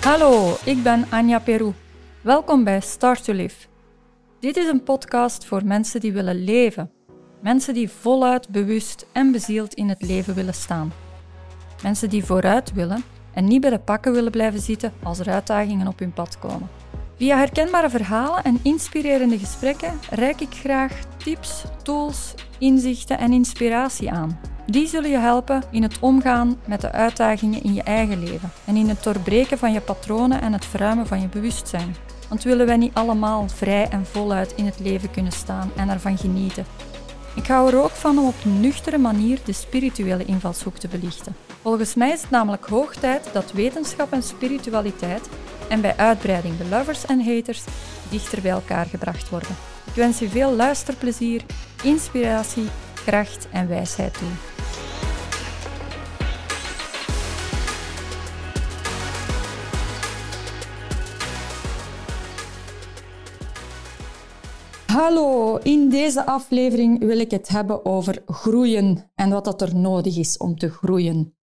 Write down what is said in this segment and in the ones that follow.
Hallo, ik ben Anja Peru. Welkom bij Start to Live. Dit is een podcast voor mensen die willen leven. Mensen die voluit bewust en bezield in het leven willen staan. Mensen die vooruit willen en niet bij de pakken willen blijven zitten als er uitdagingen op hun pad komen. Via herkenbare verhalen en inspirerende gesprekken reik ik graag tips, tools, inzichten en inspiratie aan. Die zullen je helpen in het omgaan met de uitdagingen in je eigen leven en in het doorbreken van je patronen en het verruimen van je bewustzijn. Want willen wij niet allemaal vrij en voluit in het leven kunnen staan en ervan genieten? Ik hou er ook van om op een nuchtere manier de spirituele invalshoek te belichten. Volgens mij is het namelijk hoog tijd dat wetenschap en spiritualiteit en bij uitbreiding de lovers en haters dichter bij elkaar gebracht worden. Ik wens je veel luisterplezier, inspiratie, kracht en wijsheid toe. Hallo, in deze aflevering wil ik het hebben over groeien en wat dat er nodig is om te groeien.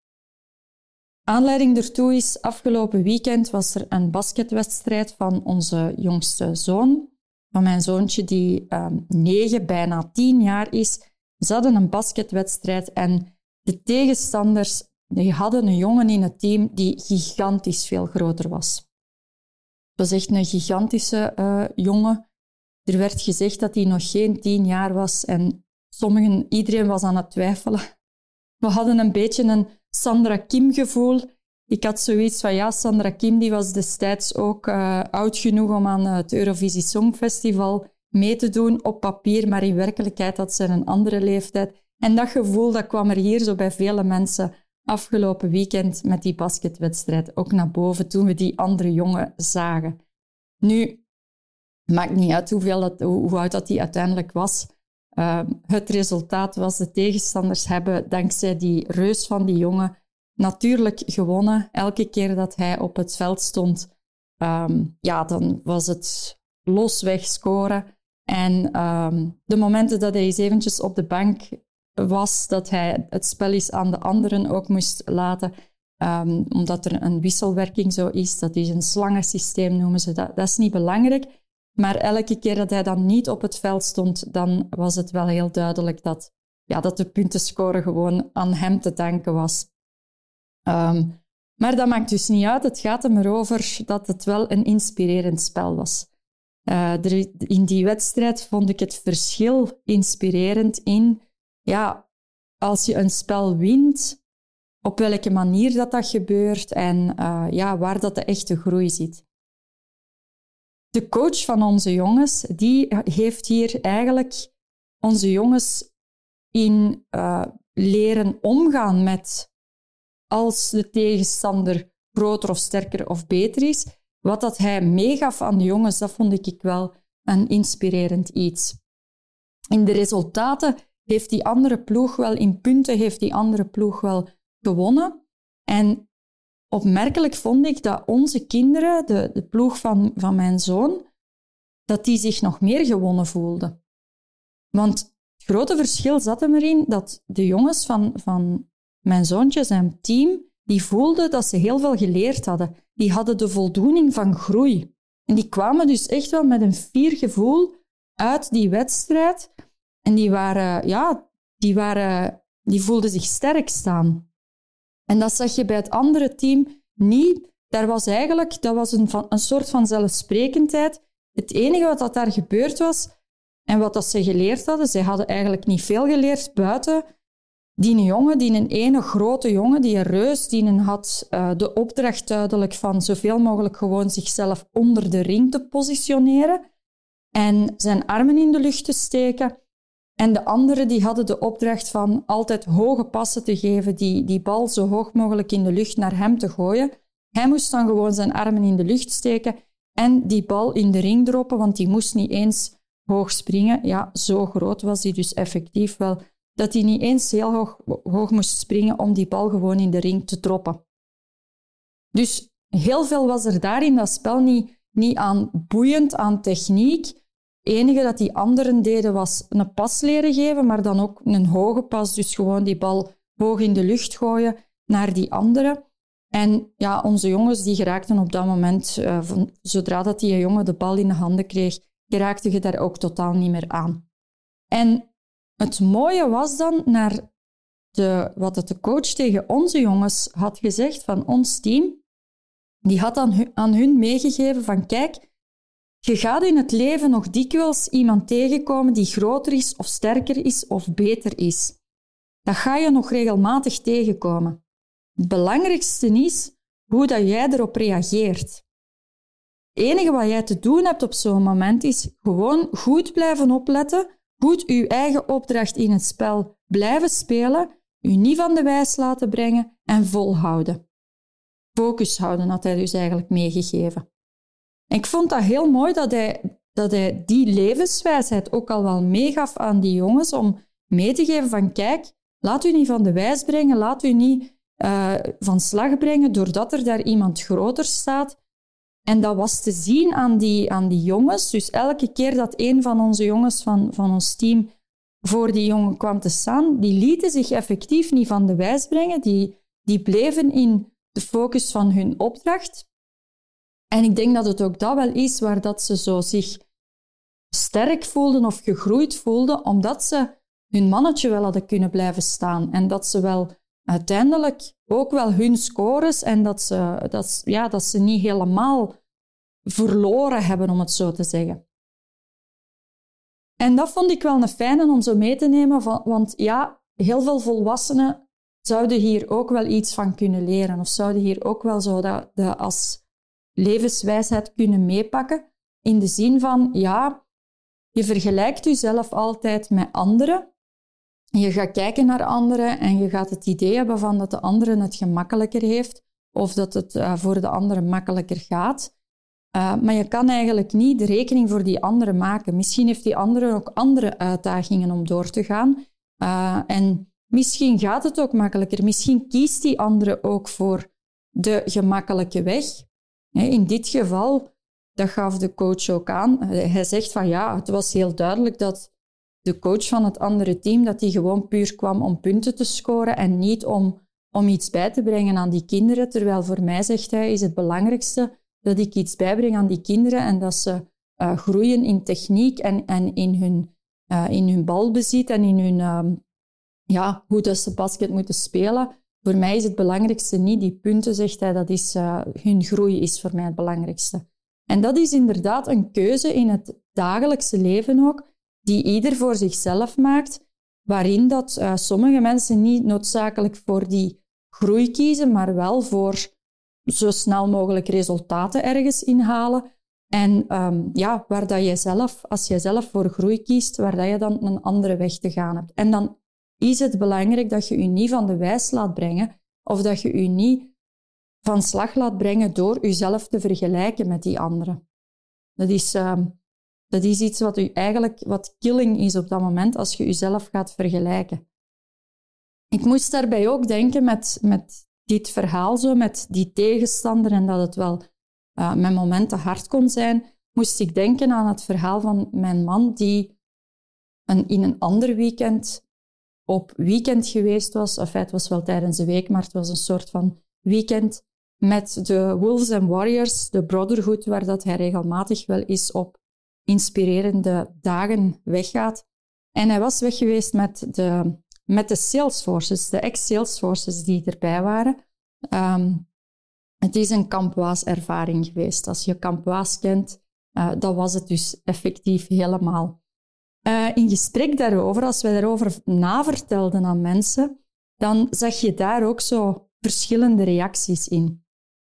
Aanleiding daartoe is, afgelopen weekend was er een basketwedstrijd van onze jongste zoon, van mijn zoontje die um, negen, bijna tien jaar is. Ze hadden een basketwedstrijd en de tegenstanders die hadden een jongen in het team die gigantisch veel groter was. Het was echt een gigantische uh, jongen. Er werd gezegd dat hij nog geen tien jaar was en sommigen, iedereen was aan het twijfelen. We hadden een beetje een Sandra Kim gevoel. Ik had zoiets van, ja, Sandra Kim die was destijds ook uh, oud genoeg om aan het Eurovisie Songfestival mee te doen op papier, maar in werkelijkheid had ze een andere leeftijd. En dat gevoel dat kwam er hier zo bij vele mensen afgelopen weekend met die basketwedstrijd ook naar boven toen we die andere jongen zagen. Nu, maakt niet uit hoeveel dat, hoe oud dat die uiteindelijk was. Uh, het resultaat was de tegenstanders hebben dankzij die reus van die jongen natuurlijk gewonnen. Elke keer dat hij op het veld stond, um, ja, dan was het losweg scoren. En um, de momenten dat hij eens eventjes op de bank was, dat hij het spel eens aan de anderen ook moest laten, omdat er een wisselwerking zo is. Dat is een slangensysteem, noemen ze dat. Dat is niet belangrijk. Maar elke keer dat hij dan niet op het veld stond, dan was het wel heel duidelijk dat, ja, dat de puntenscore gewoon aan hem te danken was. Um, maar dat maakt dus niet uit. Het gaat er erover dat het wel een inspirerend spel was. Er, in die wedstrijd vond ik het verschil inspirerend in, ja, als je een spel wint, op welke manier dat, dat gebeurt en uh, ja, waar dat de echte groei zit de coach van onze jongens, die heeft hier eigenlijk onze jongens in uh, leren omgaan met als de tegenstander groter of sterker of beter is. Wat dat hij meegaf aan de jongens, dat vond ik wel een inspirerend iets. In de resultaten heeft die andere ploeg wel, in punten heeft die andere ploeg wel gewonnen. En opmerkelijk vond ik dat onze kinderen, de, de ploeg van, van mijn zoon, dat die zich nog meer gewonnen voelden. Want het grote verschil zat er erin dat de jongens van, van mijn zoontje, zijn team, die voelden dat ze heel veel geleerd hadden. Die hadden de voldoening van groei. En die kwamen dus echt wel met een fier gevoel uit die wedstrijd. En die waren, ja, die waren, die voelden zich sterk staan. En dat zag je bij het andere team niet. Daar was eigenlijk dat was een, een soort van zelfsprekendheid. Het enige wat dat daar gebeurd was en wat dat ze geleerd hadden, ze hadden eigenlijk niet veel geleerd buiten die jongen, die een ene grote jongen, die een reus, die een had uh, de opdracht duidelijk van zoveel mogelijk gewoon zichzelf onder de ring te positioneren en zijn armen in de lucht te steken en de anderen die hadden de opdracht van altijd hoge passen te geven, die, die bal zo hoog mogelijk in de lucht naar hem te gooien. Hij moest dan gewoon zijn armen in de lucht steken en die bal in de ring droppen, want die moest niet eens hoog springen. Ja, zo groot was hij dus effectief wel, dat hij niet eens heel hoog, hoog moest springen om die bal gewoon in de ring te droppen. Dus heel veel was er daar in dat spel niet, niet aan boeiend, aan techniek enige dat die anderen deden was een pas leren geven, maar dan ook een hoge pas. Dus gewoon die bal hoog in de lucht gooien naar die anderen. En ja, onze jongens die geraakten op dat moment, uh, van, zodra dat die jongen de bal in de handen kreeg, geraakte je daar ook totaal niet meer aan. En het mooie was dan naar de, wat het de coach tegen onze jongens had gezegd van ons team. Die had aan hun meegegeven van kijk, je gaat in het leven nog dikwijls iemand tegenkomen die groter is of sterker is of beter is. Dat ga je nog regelmatig tegenkomen. Het belangrijkste is hoe dat jij erop reageert. Het enige wat jij te doen hebt op zo'n moment is gewoon goed blijven opletten, goed je eigen opdracht in het spel blijven spelen, je niet van de wijs laten brengen en volhouden. Focus houden had hij dus eigenlijk meegegeven. Ik vond dat heel mooi dat hij, dat hij die levenswijsheid ook al wel meegaf aan die jongens om mee te geven van kijk, laat u niet van de wijs brengen, laat u niet uh, van slag brengen doordat er daar iemand groter staat. En dat was te zien aan die, aan die jongens. Dus elke keer dat een van onze jongens van, van ons team voor die jongen kwam te staan, die lieten zich effectief niet van de wijs brengen. Die, die bleven in de focus van hun opdracht. En ik denk dat het ook dat wel is waar dat ze zo zich sterk voelden of gegroeid voelden, omdat ze hun mannetje wel hadden kunnen blijven staan. En dat ze wel uiteindelijk ook wel hun scores en dat ze, dat, ja, dat ze niet helemaal verloren hebben, om het zo te zeggen. En dat vond ik wel een fijne om zo mee te nemen, want ja, heel veel volwassenen zouden hier ook wel iets van kunnen leren of zouden hier ook wel zo dat, dat als levenswijsheid kunnen meepakken. In de zin van, ja, je vergelijkt jezelf altijd met anderen je gaat kijken naar anderen en je gaat het idee hebben van dat de andere het gemakkelijker heeft of dat het uh, voor de andere makkelijker gaat. Uh, maar je kan eigenlijk niet de rekening voor die andere maken. Misschien heeft die andere ook andere uitdagingen om door te gaan. Uh, en misschien gaat het ook makkelijker. Misschien kiest die andere ook voor de gemakkelijke weg. In dit geval, dat gaf de coach ook aan. Hij zegt van ja, het was heel duidelijk dat de coach van het andere team, dat die gewoon puur kwam om punten te scoren en niet om, om iets bij te brengen aan die kinderen. Terwijl voor mij, zegt hij, is het belangrijkste dat ik iets bijbreng aan die kinderen en dat ze uh, groeien in techniek en, en in, hun, uh, in hun balbezit en in hun, uh, ja, hoe dat ze basket moeten spelen. Voor mij is het belangrijkste niet die punten, zegt hij, dat is, eh, hun groei is voor mij het belangrijkste. En dat is inderdaad een keuze in het dagelijkse leven ook, die ieder voor zichzelf maakt, waarin dat uh, sommige mensen niet noodzakelijk voor die groei kiezen, maar wel voor zo snel mogelijk resultaten ergens inhalen. En um, ja, waar dat je zelf, als je zelf voor groei kiest, waar dat je dan een andere weg te gaan hebt. En dan is het belangrijk dat je je niet van de wijs laat brengen of dat je je niet van slag laat brengen door jezelf te vergelijken met die anderen. Dat is, um, dat is iets wat u eigenlijk wat killing is op dat moment als je jezelf gaat vergelijken. Ik moest daarbij ook denken met, met dit verhaal, zo, met die tegenstander en dat het wel uh, met momenten hard kon zijn, moest ik denken aan het verhaal van mijn man die een, in een ander weekend op weekend geweest was. Enfin, het was wel tijdens de week, maar het was een soort van weekend met de Wolves and Warriors, de Brotherhood, waar dat hij regelmatig wel is op inspirerende dagen weggaat. En hij was weg geweest met de, met de Salesforces, de ex-Salesforces die erbij waren. Um, het is een Campoise-ervaring geweest. Als je Campoise kent, uh, dat was het dus effectief helemaal. Uh, in gesprek daarover, als wij daarover navertelden aan mensen, dan zag je daar ook zo verschillende reacties in.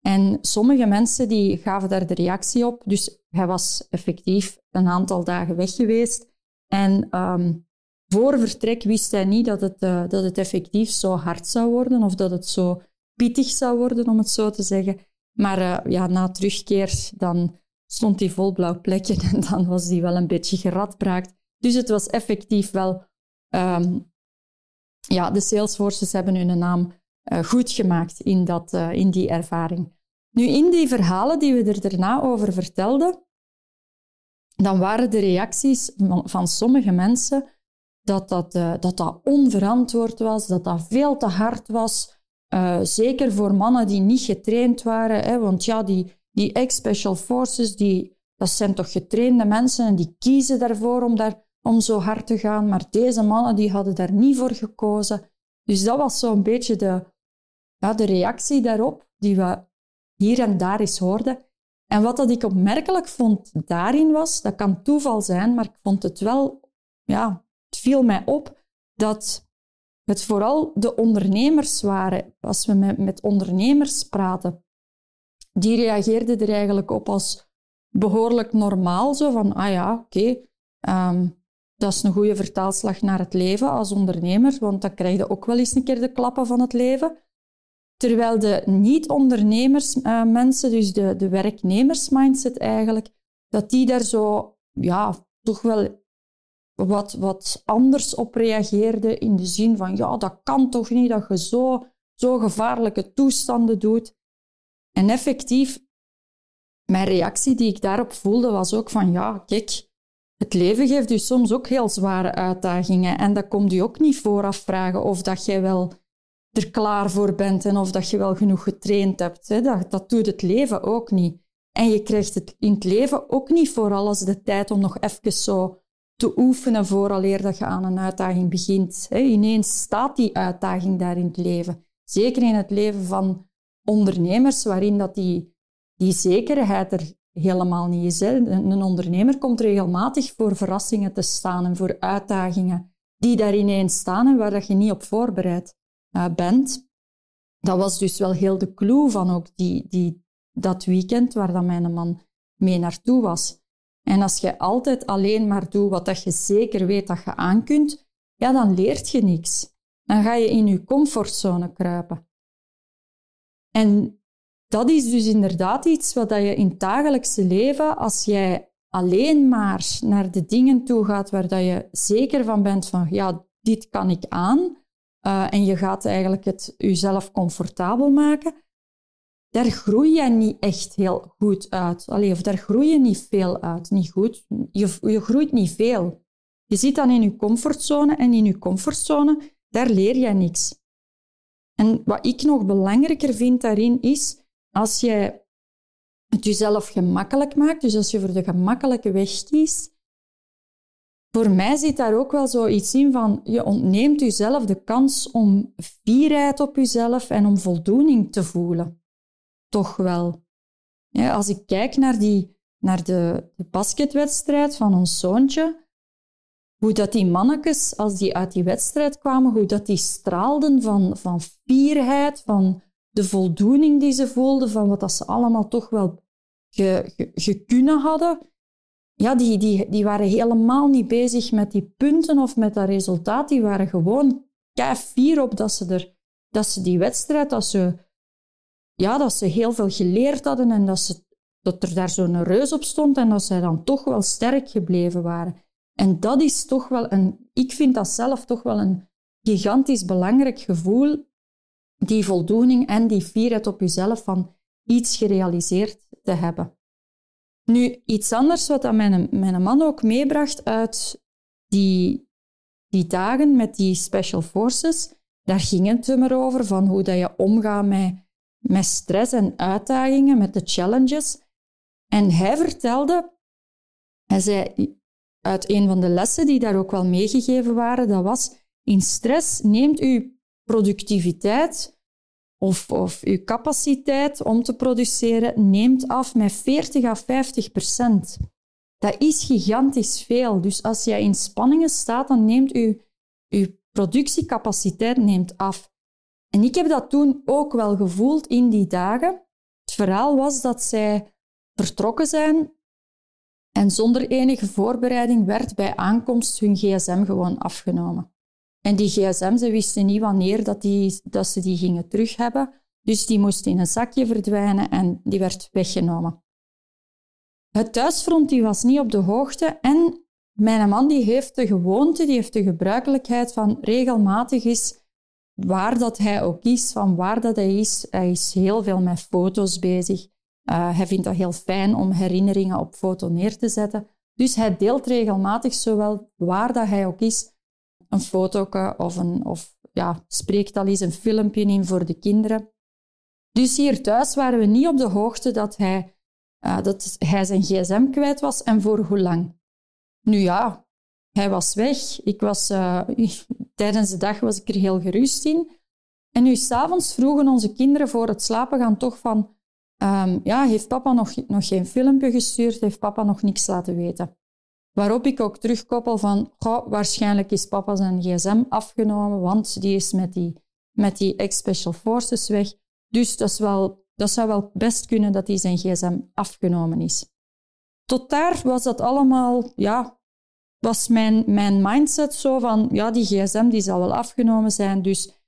En sommige mensen die gaven daar de reactie op. Dus hij was effectief een aantal dagen weg geweest. En um, voor vertrek wist hij niet dat het, uh, dat het effectief zo hard zou worden of dat het zo pittig zou worden, om het zo te zeggen. Maar uh, ja, na terugkeer dan stond hij vol blauw plekken en dan was hij wel een beetje geradbraakt. Dus het was effectief wel... Um, ja, de Salesforces hebben hun naam uh, goed gemaakt in, dat, in die ervaring. Nu, in die verhalen die we er daarna over vertelden, dan waren de reacties van sommige mensen dat dat, uh, dat dat onverantwoord was, dat dat veel te hard was, zeker voor mannen die niet getraind waren. Hè, want ja, die, die ex-special forces, die, dat zijn toch getrainde mensen en die kiezen daarvoor om, daar, om zo hard te gaan. Maar deze mannen die hadden daar niet voor gekozen. Dus dat was zo'n beetje de, ja, de reactie daarop die we hier en daar eens hoorden. En wat dat ik opmerkelijk vond daarin was, dat kan toeval zijn, maar ik vond het wel, ja, het viel mij op dat het vooral de ondernemers waren. Als we met, met ondernemers praten, die reageerden er eigenlijk op als behoorlijk normaal. Zo van, ah ja, oké, ehm, dat is een goede vertaalslag naar het leven als ondernemer, want dan krijg je ook wel eens een keer de klappen van het leven. Terwijl de niet-ondernemers uh, mensen, dus de, de werknemersmindset eigenlijk, dat die daar zo, ja, toch wel wat, wat anders op reageerde in de zin van, ja, dat kan toch niet dat je zo, zo gevaarlijke toestanden doet. En effectief, mijn reactie die ik daarop voelde was ook van, ja, kijk, het leven geeft u soms ook heel zware uitdagingen en dat komt u ook niet vooraf vragen of dat jij wel er klaar voor bent en of dat je wel genoeg getraind hebt. Dat, dat doet het leven ook niet. En je krijgt het in het leven ook niet voor alles de tijd om nog even zo te oefenen vooraleer dat je aan een uitdaging begint. Ineens staat die uitdaging daar in het leven. Zeker in het leven van ondernemers, waarin dat die, die zekerheid er helemaal niet is. Hè. Een ondernemer komt regelmatig voor verrassingen te staan en voor uitdagingen die daar ineens staan en waar dat je niet op voorbereid uh, bent. Dat was dus wel heel de clue van ook die, die, dat weekend waar dan mijn man mee naartoe was. En als je altijd alleen maar doet wat dat je zeker weet dat je aan kunt, ja, dan leert je niks. Dan ga je in je comfortzone kruipen. En dat is dus inderdaad iets wat je in het dagelijkse leven, als jij alleen maar naar de dingen toe gaat waar dat je zeker van bent van, ja, dit kan ik aan, uh, en je gaat eigenlijk het jezelf comfortabel maken, daar groei je niet echt heel goed uit. Allee, of daar groei je niet veel uit. Niet goed. Je, je groeit niet veel. Je zit dan in je comfortzone en in je comfortzone, daar leer je niks. En wat ik nog belangrijker vind daarin is, als je het jezelf gemakkelijk maakt, dus als je voor de gemakkelijke weg kiest, voor mij zit daar ook wel zoiets in van je ontneemt jezelf de kans om fierheid op jezelf en om voldoening te voelen. Toch wel. Als ik kijk naar, die, naar de, de basketwedstrijd van ons zoontje, hoe dat die mannetjes, als die uit die wedstrijd kwamen, hoe dat die straalden van, van fierheid, van de voldoening die ze voelden, van wat ze allemaal toch wel gekunnen hadden ja, die, die, die waren helemaal niet bezig met die punten of met dat resultaat. Die waren gewoon fier op dat ze, er, dat ze die wedstrijd, dat ze, ja, dat ze heel veel geleerd hadden en dat, ze, dat er daar zo'n reus op stond en dat zij dan toch wel sterk gebleven waren. En dat is toch wel een, ik vind dat zelf toch wel een gigantisch belangrijk gevoel, die voldoening en die fierheid op jezelf van iets gerealiseerd te hebben. Nu, iets anders wat mijn, mijn man ook meebracht uit die, die dagen met die special forces, daar ging het er over van hoe dat je omgaat met, met stress en uitdagingen, met de challenges. En hij vertelde, hij zei uit een van de lessen die daar ook wel meegegeven waren, dat was in stress neemt uw productiviteit of, of uw capaciteit om te produceren neemt af met 40 à 50 procent. Dat is gigantisch veel. Dus als jij in spanningen staat, dan neemt uw, uw productiecapaciteit neemt af. En ik heb dat toen ook wel gevoeld in die dagen. Het verhaal was dat zij vertrokken zijn en zonder enige voorbereiding werd bij aankomst hun gsm gewoon afgenomen. En die gsm, ze wisten niet wanneer dat, die, dat ze die gingen terug hebben. Dus die moest in een zakje verdwijnen en die werd weggenomen. Het thuisfront die was niet op de hoogte en mijn man die heeft de gewoonte, die heeft de gebruikelijkheid van regelmatig is waar dat hij ook is, van waar dat hij is. Hij is heel veel met foto's bezig. Uh, hij vindt dat heel fijn om herinneringen op foto neer te zetten. Dus hij deelt regelmatig zowel waar dat hij ook is, een foto of, een, of ja, spreekt al eens een filmpje in voor de kinderen. Dus hier thuis waren we niet op de hoogte dat hij, uh, dat hij zijn gsm kwijt was en voor hoe lang. Nu ja, hij was weg. Ik was, uh, tijdens de dag was ik er heel gerust in. En nu s'avonds vroegen onze kinderen voor het slapen gaan toch van... Um, ja, heeft papa nog, nog geen filmpje gestuurd? Heeft papa nog niks laten weten? Waarop ik ook terugkoppel van... Goh, waarschijnlijk is papa zijn gsm afgenomen, want die is met die, met die ex-special forces weg. Dus dat, is wel, dat zou wel best kunnen dat hij zijn gsm afgenomen is. Tot daar was dat allemaal, ja, was mijn, mijn mindset zo van, ja, die gsm die zal wel afgenomen zijn, dus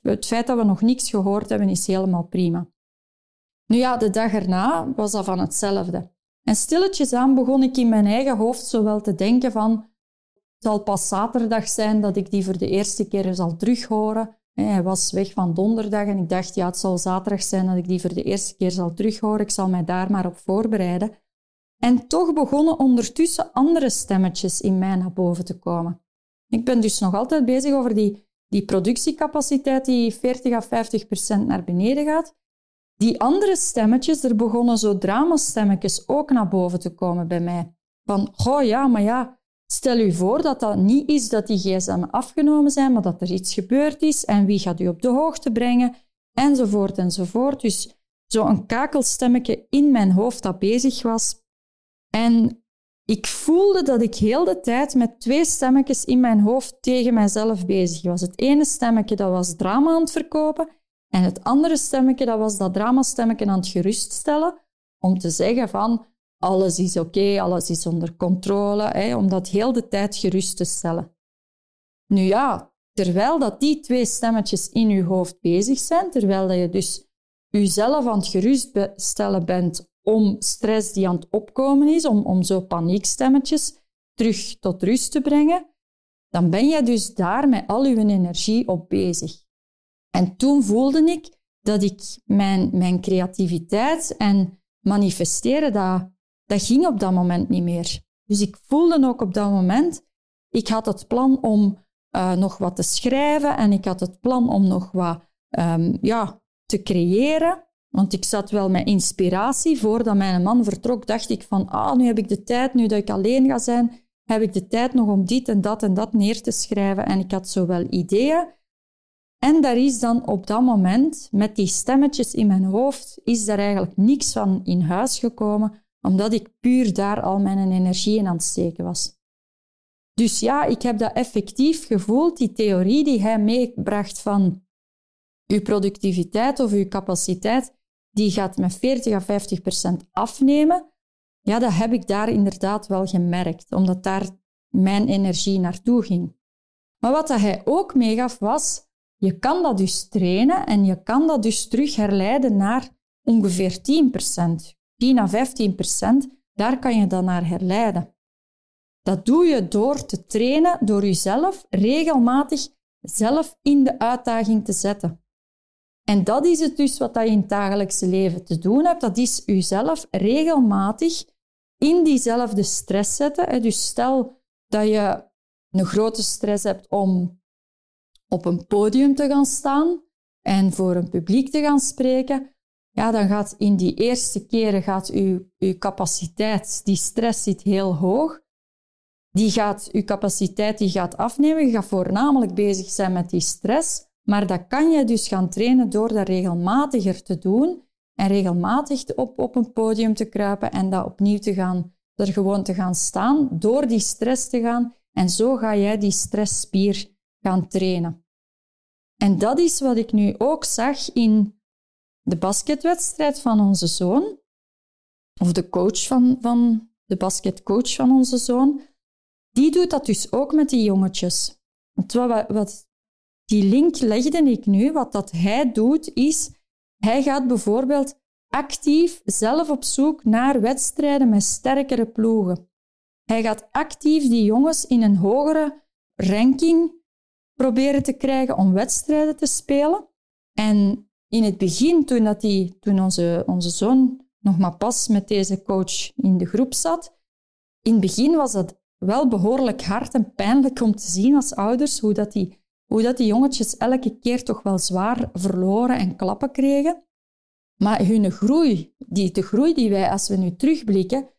het feit dat we nog niks gehoord hebben is helemaal prima. Nu ja, de dag erna was dat van hetzelfde. En stilletjes aan begon ik in mijn eigen hoofd zowel te denken van, het zal pas zaterdag zijn dat ik die voor de eerste keer zal terughoren. Hij was weg van donderdag en ik dacht, ja, het zal zaterdag zijn dat ik die voor de eerste keer zal terughoren. Ik zal mij daar maar op voorbereiden. En toch begonnen ondertussen andere stemmetjes in mij naar boven te komen. Ik ben dus nog altijd bezig over die, die productiecapaciteit die 40 à 50 procent naar beneden gaat. Die andere stemmetjes, er begonnen zo dramastemmetjes ook naar boven te komen bij mij. Van, oh ja, maar ja, stel u voor dat dat niet is dat die gsm afgenomen zijn, maar dat er iets gebeurd is en wie gaat u op de hoogte brengen, enzovoort enzovoort. Dus zo'n kakelstemmetje in mijn hoofd dat bezig was. En ik voelde dat ik heel de tijd met twee stemmetjes in mijn hoofd tegen mijzelf bezig was. Het ene stemmetje dat was drama aan het verkopen en het andere stemmetje dat was dat dramastemmetje aan het geruststellen om te zeggen van alles is oké, alles is onder controle, hè, om dat heel de tijd gerust te stellen. Nu ja, terwijl dat die twee stemmetjes in je hoofd bezig zijn, terwijl dat je dus jezelf aan het geruststellen bent om stress die aan het opkomen is, om, om zo paniekstemmetjes terug tot rust te brengen, dan ben je dus daar met al je energie op bezig. En toen voelde ik dat ik mijn, mijn creativiteit en manifesteren, dat, dat ging op dat moment niet meer. Dus ik voelde ook op dat moment, ik had het plan om uh, nog wat te schrijven en ik had het plan om nog wat um, ja, te creëren. Want ik zat wel met inspiratie. Voordat mijn man vertrok, dacht ik van, ah, nu heb ik de tijd, nu dat ik alleen ga zijn, heb ik de tijd nog om dit en dat en dat neer te schrijven. En ik had zowel ideeën. En daar is dan op dat moment, met die stemmetjes in mijn hoofd, is daar eigenlijk niks van in huis gekomen, omdat ik puur daar al mijn energie in aan het steken was. Dus ja, ik heb dat effectief gevoeld, die theorie die hij meebracht van uw productiviteit of uw capaciteit, die gaat met 40 à 50 procent afnemen. Ja, dat heb ik daar inderdaad wel gemerkt, omdat daar mijn energie naartoe ging. Maar wat dat hij ook meegaf was, je kan dat dus trainen en je kan dat dus terug herleiden naar ongeveer 10 procent. 10 à 15 procent, daar kan je dan naar herleiden. Dat doe je door te trainen, door jezelf regelmatig zelf in de uitdaging te zetten. En dat is het dus wat je in het dagelijkse leven te doen hebt. Dat is jezelf regelmatig in diezelfde stress zetten. Dus stel dat je een grote stress hebt om op een podium te gaan staan en voor een publiek te gaan spreken, ja, dan gaat in die eerste keren gaat uw, uw capaciteit, die stress zit heel hoog, die gaat, uw capaciteit die gaat afnemen. Je gaat voornamelijk bezig zijn met die stress. Maar dat kan je dus gaan trainen door dat regelmatiger te doen en regelmatig op, op een podium te kruipen en dat opnieuw te gaan, er gewoon te gaan staan, door die stress te gaan. En zo ga jij die stressspier gaan trainen. En dat is wat ik nu ook zag in de basketwedstrijd van onze zoon, of de coach van, van de basketcoach van onze zoon. Die doet dat dus ook met die jongetjes. wat, wat die link legde ik nu. Wat dat hij doet, is hij gaat bijvoorbeeld actief zelf op zoek naar wedstrijden met sterkere ploegen. Hij gaat actief die jongens in een hogere ranking proberen te krijgen om wedstrijden te spelen. En in het begin, toen, dat die, toen onze, onze zoon nog maar pas met deze coach in de groep zat, in het begin was dat wel behoorlijk hard en pijnlijk om te zien als ouders hoe dat die hoe dat die jongetjes elke keer toch wel zwaar verloren en klappen kregen. Maar hun groei, die, de groei die wij, als we nu terugblikken,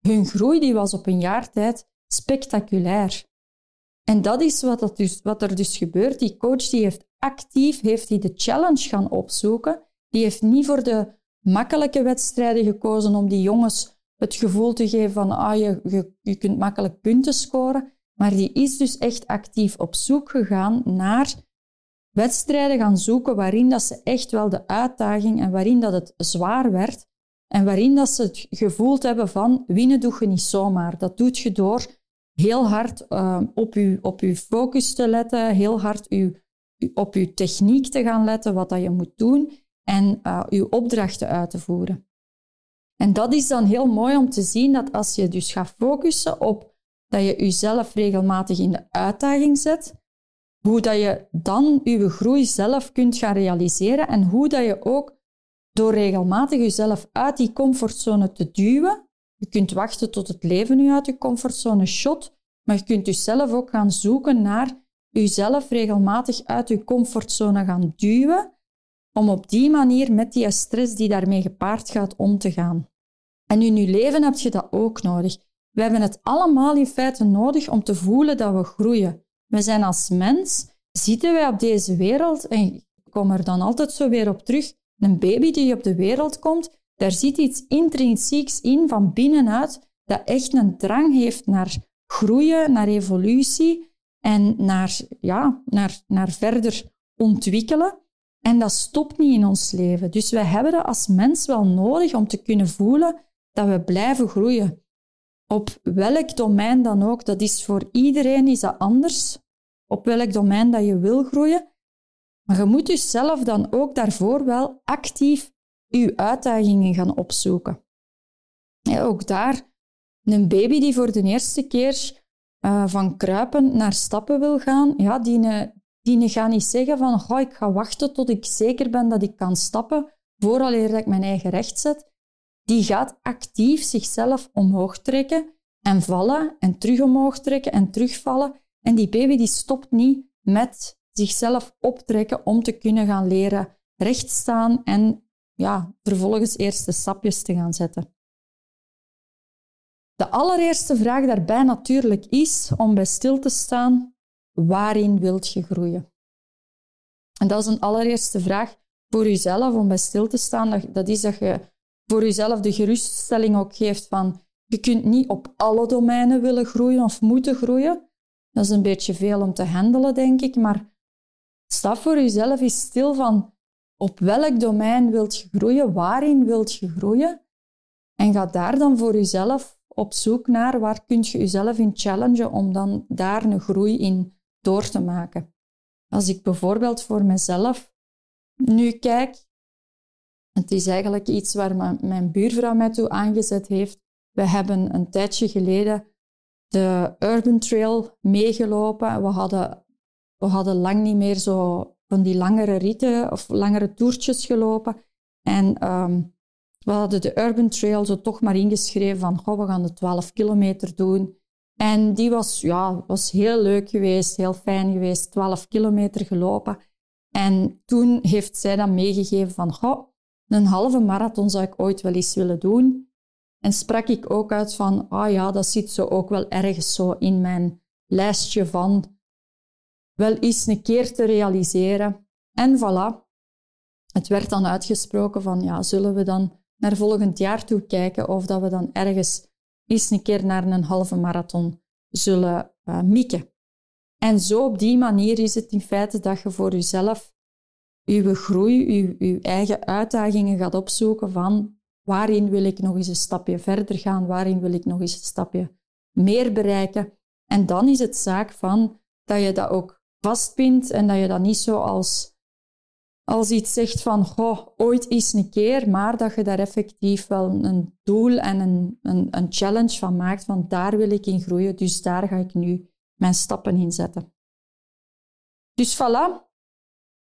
hun groei die was op een jaar tijd spectaculair. En dat is wat, dat dus, wat er dus gebeurt. Die coach die heeft actief heeft die de challenge gaan opzoeken. Die heeft niet voor de makkelijke wedstrijden gekozen om die jongens het gevoel te geven van ah, je, je, je kunt makkelijk punten scoren. Maar die is dus echt actief op zoek gegaan naar wedstrijden gaan zoeken waarin dat ze echt wel de uitdaging en waarin dat het zwaar werd en waarin dat ze het gevoeld hebben van winnen doe je niet zomaar. Dat doet je door heel hard uh, op, je, op je focus te letten, heel hard uw, op je techniek te gaan letten, wat dat je moet doen en uh, je opdrachten uit te voeren. En dat is dan heel mooi om te zien dat als je dus gaat focussen op dat je jezelf regelmatig in de uitdaging zet, hoe dat je dan je groei zelf kunt gaan realiseren en hoe dat je ook door regelmatig jezelf uit die comfortzone te duwen, je kunt wachten tot het leven u uit je comfortzone shot, maar je kunt jezelf ook gaan zoeken naar jezelf regelmatig uit je comfortzone gaan duwen, om op die manier met die stress die daarmee gepaard gaat om te gaan. En in je leven heb je dat ook nodig. We hebben het allemaal in feite nodig om te voelen dat we groeien. We zijn als mens, zitten wij op deze wereld, en ik kom er dan altijd zo weer op terug, een baby die op de wereld komt, daar zit iets intrinsieks in van binnenuit dat echt een drang heeft naar groeien, naar evolutie en naar, ja, naar, naar verder ontwikkelen. En dat stopt niet in ons leven. Dus wij hebben dat als mens wel nodig om te kunnen voelen dat we blijven groeien. Op welk domein dan ook, dat is voor iedereen is dat anders. Op welk domein dat je wil groeien. Maar je moet dus zelf dan ook daarvoor wel actief je uitdagingen gaan opzoeken. Ja, ook daar, een baby die voor de eerste keer uh, van kruipen naar stappen wil gaan, ja, die, die gaat niet zeggen van ik ga wachten tot ik zeker ben dat ik kan stappen, vooraleer dat ik mijn eigen recht zet. Die gaat actief zichzelf omhoog trekken en vallen en terug omhoog trekken en terugvallen. En die baby die stopt niet met zichzelf optrekken om te kunnen gaan leren rechtstaan en ja, vervolgens eerste stapjes te gaan zetten. De allereerste vraag daarbij natuurlijk is om bij stil te staan, waarin wilt je groeien? En dat is een allereerste vraag voor jezelf om bij stil te staan. Dat, dat is dat je voor jezelf de geruststelling ook geeft van je kunt niet op alle domeinen willen groeien of moeten groeien. Dat is een beetje veel om te handelen, denk ik. Maar sta voor jezelf eens stil van op welk domein wilt je groeien, waarin wilt je groeien. En ga daar dan voor jezelf op zoek naar waar kun je jezelf in challengen om dan daar een groei in door te maken. Als ik bijvoorbeeld voor mezelf nu kijk, het is eigenlijk iets waar mijn buurvrouw mij toe aangezet heeft. We hebben een tijdje geleden de Urban Trail meegelopen. We hadden, we hadden lang niet meer zo van die langere ritten of langere toertjes gelopen. En um, we hadden de Urban Trail zo toch maar ingeschreven van goh, we gaan de 12 kilometer doen. En die was, ja, was heel leuk geweest, heel fijn geweest, 12 kilometer gelopen. En toen heeft zij dan meegegeven van goh, een halve marathon zou ik ooit wel eens willen doen. En sprak ik ook uit van, ah ja, dat zit zo ook wel ergens zo in mijn lijstje van wel eens een keer te realiseren. En voilà, het werd dan uitgesproken van, ja, zullen we dan naar volgend jaar toe kijken of dat we dan ergens eens een keer naar een halve marathon zullen uh, mikken. En zo op die manier is het in feite dat je voor jezelf je groei, je, je eigen uitdagingen gaat opzoeken van waarin wil ik nog eens een stapje verder gaan, waarin wil ik nog eens een stapje meer bereiken. En dan is het zaak van dat je dat ook vastpint en dat je dat niet zo als als iets zegt van goh, ooit eens een keer, maar dat je daar effectief wel een doel en een, een, een challenge van maakt, van daar wil ik in groeien, dus daar ga ik nu mijn stappen in zetten. Dus voilà.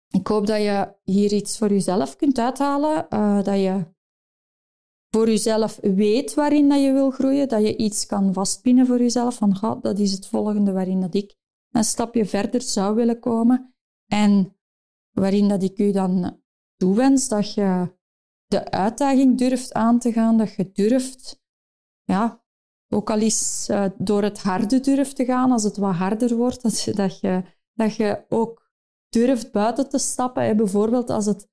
Ik hoop dat je hier iets voor jezelf kunt uithalen, uh, dat je voor jezelf weet waarin dat je wil groeien, dat je iets kan vastpinnen voor jezelf, van dat is het volgende waarin dat ik een stapje verder zou willen komen. En waarin dat ik u dan toewens dat je de uitdaging durft aan te gaan, dat je durft, ja, ook al eens uh, door het harde durft te gaan, als het wat harder wordt, dat je, dat je, dat je ook durft buiten te stappen. Bijvoorbeeld als het,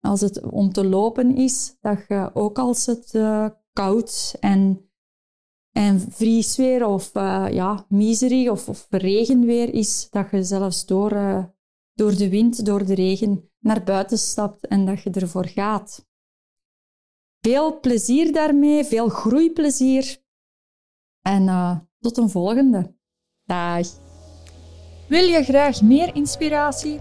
als het om te lopen is, dat je ook als het uh, koud en, en vriesweer of uh, ja, miserie of, of regenweer is, dat je zelfs door, door de wind, door de regen naar buiten stapt en dat je ervoor gaat. Veel plezier daarmee, veel groeiplezier. En uh, tot een volgende. Dag. Wil je graag meer inspiratie?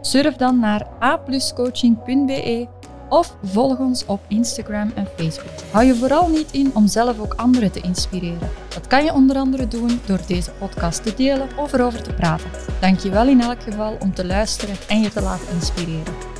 Surf dan naar apluscoaching.be of volg ons op Instagram en Facebook. Hou je vooral niet in om zelf ook anderen te inspireren. Dat kan je onder andere doen door deze podcast te delen of erover te praten. Dank je wel in elk geval om te luisteren en je te laten inspireren.